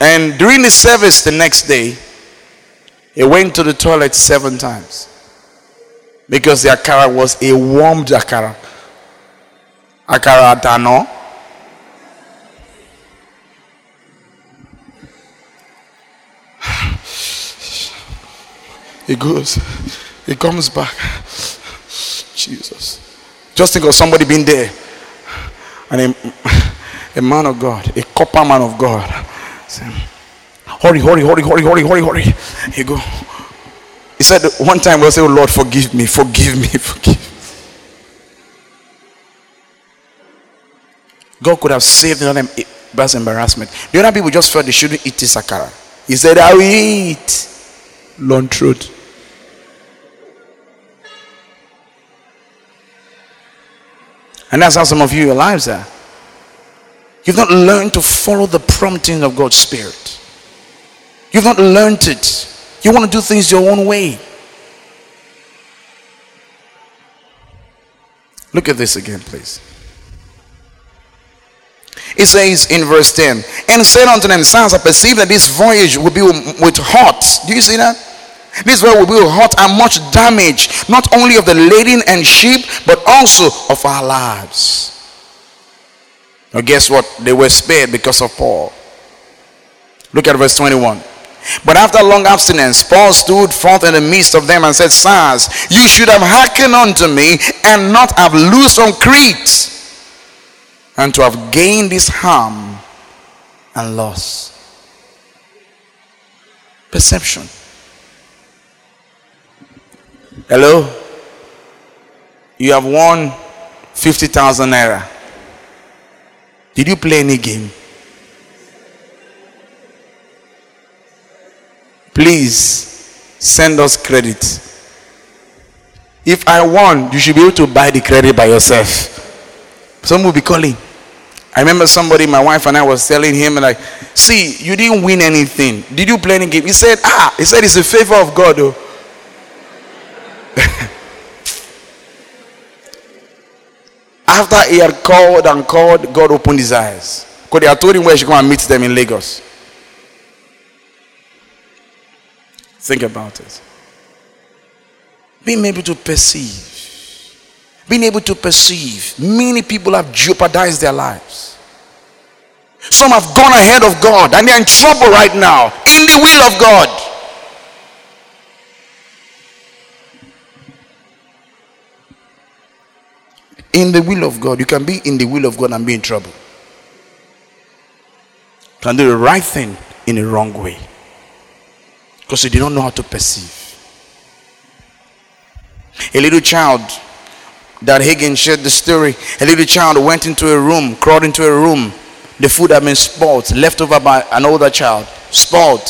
And during the service the next day, he went to the toilet seven times because the akara was a warmed akara. Akara àtàná. He goes, he comes back. Jesus. Just think of somebody being there and a, a man of God, a copper man of God. Hurry, hurry, hurry, hurry, hurry, hurry, hurry. He go. He said one time we'll say, oh Lord, forgive me, forgive me, forgive. God could have saved them bad embarrassment. The other people just felt they shouldn't eat this akara. He said, I will eat. Long truth. And that's how some of you, your lives are. You've not learned to follow the prompting of God's Spirit. You've not learned it. You want to do things your own way. Look at this again, please. It says in verse 10, and said unto them, Sons, I perceive that this voyage will be with hot. Do you see that? This voyage will be with hot and much damage, not only of the laden and sheep, but also of our lives. Now, guess what? They were spared because of Paul. Look at verse 21. But after long abstinence, Paul stood forth in the midst of them and said, Sirs, you should have hearkened unto me and not have loosed from Crete, and to have gained this harm and loss. Perception. Hello? You have won 50,000 naira. Did you play any game? Please send us credit. If I won, you should be able to buy the credit by yourself. Some will be calling. I remember somebody, my wife and I was telling him, like, see, you didn't win anything. Did you play any game? He said, ah, he said it's a favor of God. After he had called and called, God opened his eyes. Because they had told him where he should go and meet them in Lagos. Think about it. Being able to perceive. Being able to perceive. Many people have jeopardized their lives. Some have gone ahead of God and they're in trouble right now. In the will of God. In the will of God. You can be in the will of God and be in trouble. You can do the right thing in the wrong way. Because you do not know how to perceive. A little child that Hagin shared the story. A little child went into a room, crawled into a room. The food had been spoiled, left over by an older child, spoiled,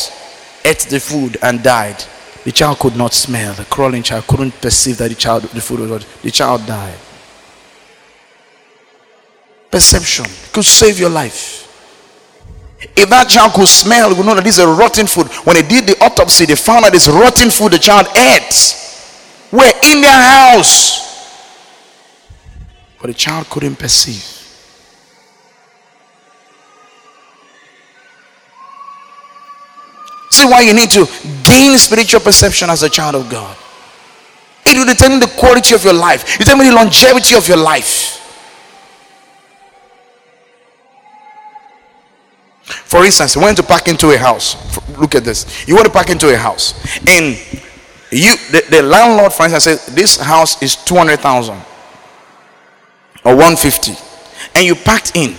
ate the food and died. The child could not smell. The crawling child couldn't perceive that the child, the food was. The child died perception could save your life. If that child could smell, we know that this is a rotten food. When they did the autopsy, they found that this rotten food the child ate were in their house. But the child couldn't perceive. See why you need to gain spiritual perception as a child of God. It will determine the quality of your life, It determine the longevity of your life. For instance, you went to park into a house. Look at this. You want to park into a house. And you the, the landlord, for instance, says this house is 200,000 or 150. And you packed in.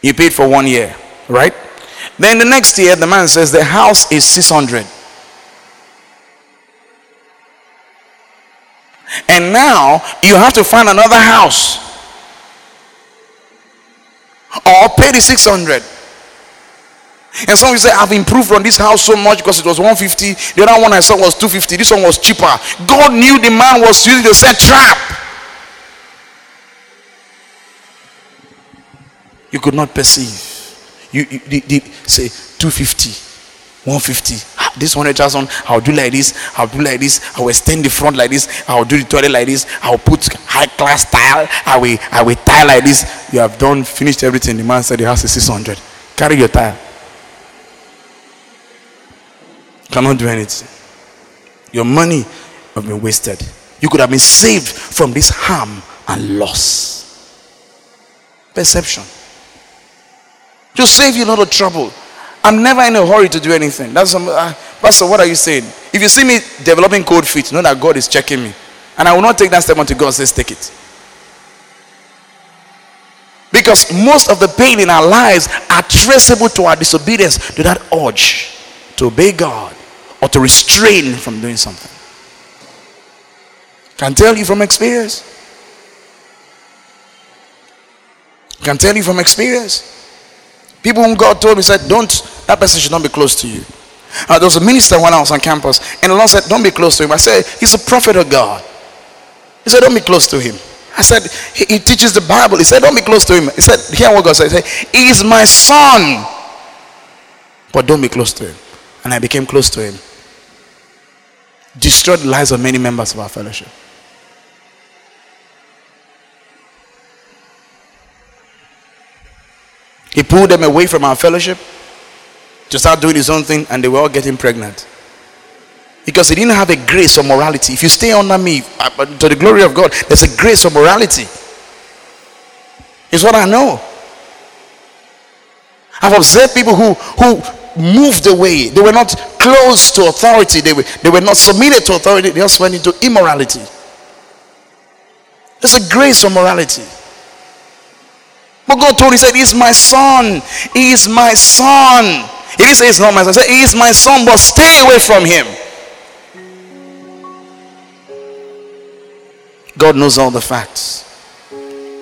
You paid for one year, right? Then the next year, the man says the house is 600. And now you have to find another house or pay the 600 and some of you say i've improved on this house so much because it was 150 the other one i saw was 250 this one was cheaper. God knew the man was using the set trap. You could not perceive. You, you did say 250 150 this 100,000 I'll do like this I'll do like this I will extend the front like this I'll do the toilet like this I'll put high class tile I will I will tile like this. You have done finished everything. The man said the house is 600 carry your tile. Cannot do anything. Your money have been wasted. You could have been saved from this harm and loss. Perception. To save you a lot of trouble. I'm never in a hurry to do anything. That's uh, Pastor, what are you saying? If you see me developing cold feet, know that God is checking me. And I will not take that step until God says, take it. Because most of the pain in our lives are traceable to our disobedience, to that urge to obey God or to restrain from doing something. Can tell you from experience. Can tell you from experience. People whom God told me said, Don't, that person should not be close to you. Uh, there was a minister when I was on campus, and the Lord said, Don't be close to him. I said, He's a prophet of God. He said, Don't be close to him. I said, he, he, teaches the Bible. He said, Don't be close to him. He said, Hear what God said. He said, is my son. But don't be close to him. And I became close to him. Destroyed the lives of many members of our fellowship. He pulled them away from our fellowship to start doing his own thing, and they were all getting pregnant. Because he didn't have a grace or morality. If you stay under me, uh, to the glory of God, there's a grace or morality. It's what I know. I've observed people who, who moved away. They were not close to authority. They were, they were not submitted to authority. They just went into immorality. There's a grace or morality. But God told, him, He said, He's my son. He is my son. He didn't say he's not my son. He said, He is my son, but stay away from him. God knows all the facts.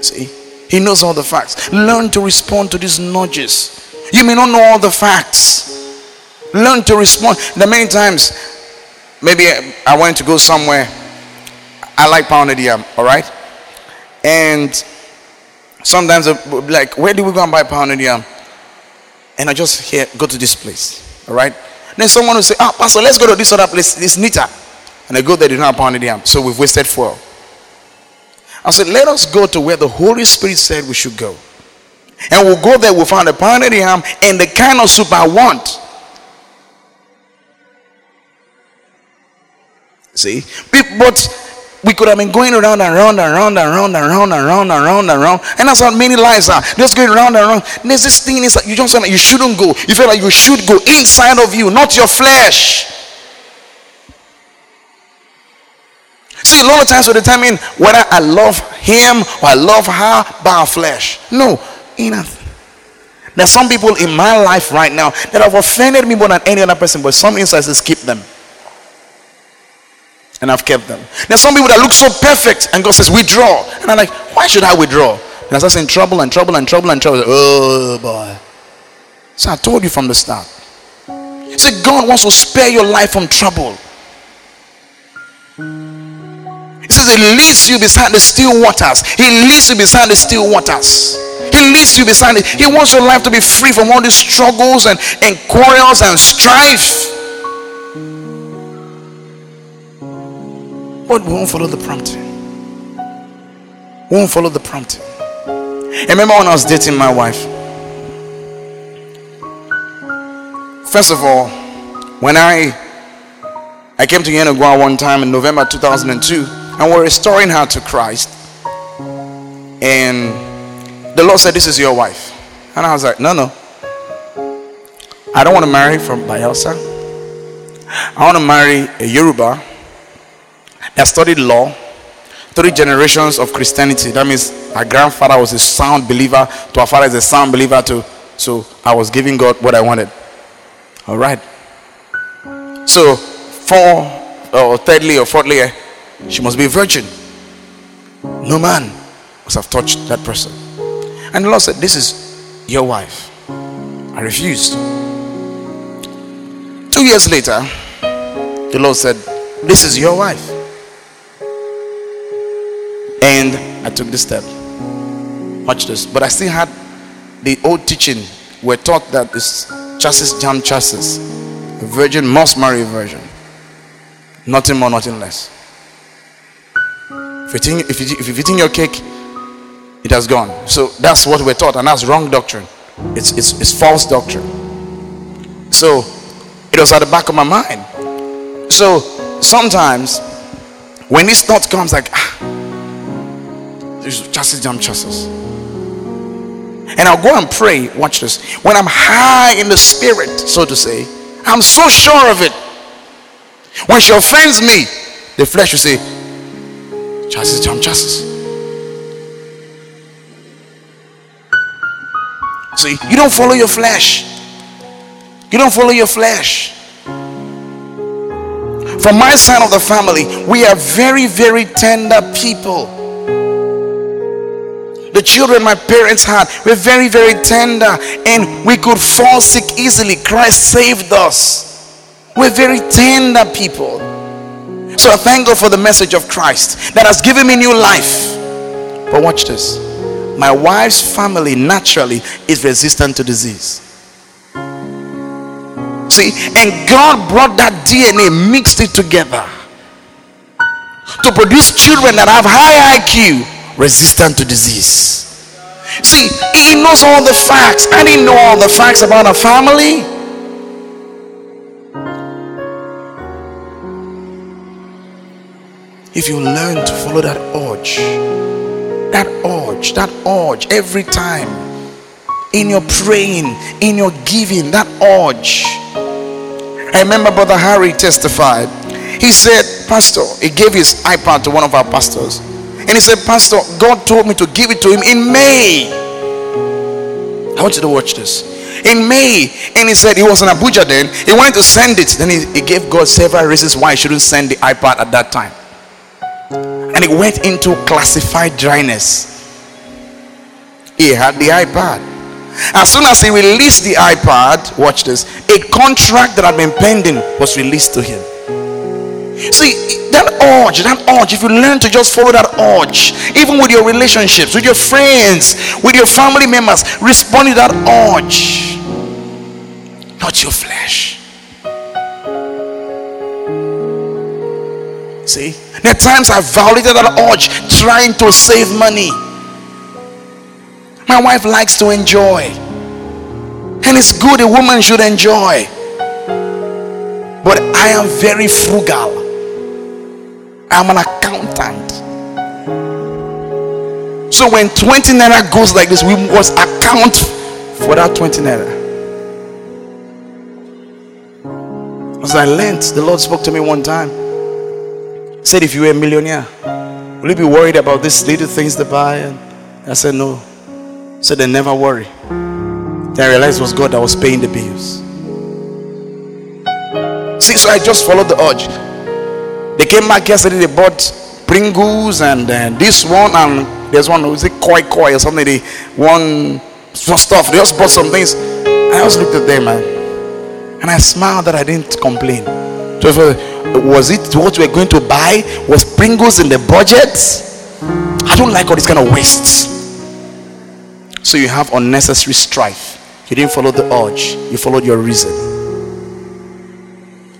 See? He knows all the facts. Learn to respond to these nudges. You may not know all the facts. Learn to respond. The many times, maybe uh, I went to go somewhere. I like pounded yam, all right? And sometimes, like, where do we go and buy pounded yam? And I just here go to this place, all right? Then someone will say, Ah, Pastor, let's go to this other place. It's neater. And I go there, they don't have pounded yam. So we've wasted four. I said, let us go to where the Holy Spirit said we should go. And we'll go there, we'll find a pounded yam and the kind of soup I want. See? But we could have been going around and around and around and around and around and around and around and around. And that's how many lives are. Just going around and around. There's this thing inside. You just feel like you shouldn't go. You feel like you should go inside of you, not your flesh. See, a lot of times we determine whether I love him or I love her by our flesh. No, enough. There's some people in my life right now that have offended me more than any other person, but some instances keep them. And I've kept them. There's some people that look so perfect, and God says, withdraw. And I'm like, why should I withdraw? And I start saying trouble and trouble and trouble and trouble. Oh boy. So I told you from the start. See, God wants to spare your life from trouble. He says he leads you beside the still waters. He leads you beside the still waters. He leads you beside it. He wants your life to be free from all these struggles and, and quarrels and strife. But we won't follow the prompting. We won't follow the prompting. I remember when I was dating my wife. First of all, when I I came to Yenagoa one time in November 2002 and we're restoring her to Christ. And the Lord said, This is your wife. And I was like, No, no. I don't want to marry from Bayelsa. I want to marry a Yoruba that studied law, three generations of Christianity. That means our grandfather was a sound believer, to our father is a sound believer too. So I was giving God what I wanted. All right. So, four or thirdly or fourthly, eh, she must be a virgin. No man must have touched that person. And the Lord said, This is your wife. I refused. Two years later, the Lord said, This is your wife. And I took this step. Watch this. But I still had the old teaching. We're taught that this chassis jam chassis. A virgin must marry a virgin. Nothing more, nothing less. If you think, if you, if you your cake, it has gone. So that's what we're taught, and that's wrong doctrine. It's, it's, it's false doctrine. So it was at the back of my mind. So sometimes when this thought comes, like, ah, chassis jam chassis. And I'll go and pray. Watch this. When I'm high in the spirit, so to say, I'm so sure of it. When she offends me, the flesh will say, Justice, John, justice. See, you don't follow your flesh. You don't follow your flesh. From my side of the family, we are very, very tender people. The children my parents had were very, very tender and we could fall sick easily. Christ saved us. We're very tender people. So I thank God for the message of Christ that has given me new life. But watch this. My wife's family naturally is resistant to disease. See, and God brought that DNA, mixed it together to produce children that have high IQ resistant to disease. See, he knows all the facts. I didn't know all the facts about a family. If you learn to follow that urge, that urge, that urge every time in your praying, in your giving, that urge. I remember Brother Harry testified. He said, Pastor, he gave his iPad to one of our pastors. And he said, Pastor, God told me to give it to him in May. I want you to watch this. In May, and he said he was in Abuja then. He wanted to send it. Then he, he gave God several reasons why he shouldn't send the iPad at that time. And he went into classified dryness. He had the iPad. As soon as he released the iPad, watch this, a contract that had been pending was released to him. See, that urge, that urge, if you learn to just follow that urge, even with your relationships, with your friends, with your family members, respond to that urge, not your flesh. See, there are times I violated that urge trying to save money. My wife likes to enjoy, and it's good a woman should enjoy, but I am very frugal. I'm an accountant. So when 20 naira goes like this, we must account for that 20 naira. As I learned, the Lord spoke to me one time. Said, if you were a millionaire, will you be worried about these little things to buy? And I said, no. Said, then never worry. Then I realized it was God that was paying the bills. See, so I just followed the urge. They came back yesterday, they bought Pringles and uh, this one, and there's one, was it Koi Koi or something? They one some stuff. They just bought some things. I just looked at them, man, and I smiled that I didn't complain. Was it what we're going to buy? Was Pringles in the budget? I don't like all this kind of waste. So you have unnecessary strife. You didn't follow the urge, you followed your reason.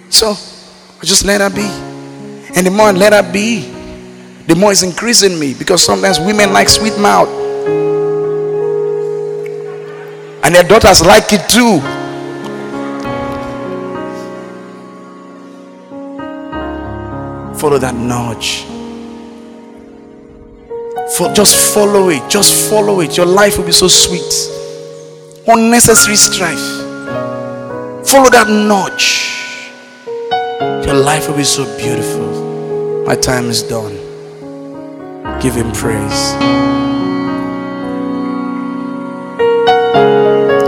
So just let her be. And the more I let her be, the more it's increasing me because sometimes women like sweet mouth. And their daughters like it too. Follow that nudge. For just follow it. Just follow it. Your life will be so sweet. Unnecessary strife. Follow that nudge. Your life will be so beautiful. My time is done. Give him praise.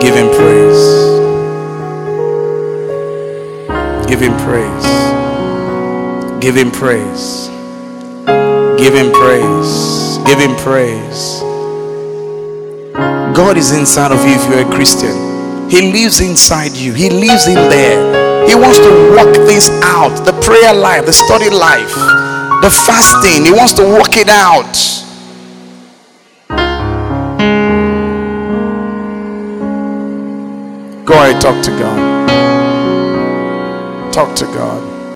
Give him praise. Give him praise. Give him praise. Give him praise. Give him praise. God is inside of you if you're a Christian. He lives inside you. He lives in there. He wants to work things out. The prayer life, the study life, the fasting. He wants to work it out. Go ahead, talk to God. Talk to God.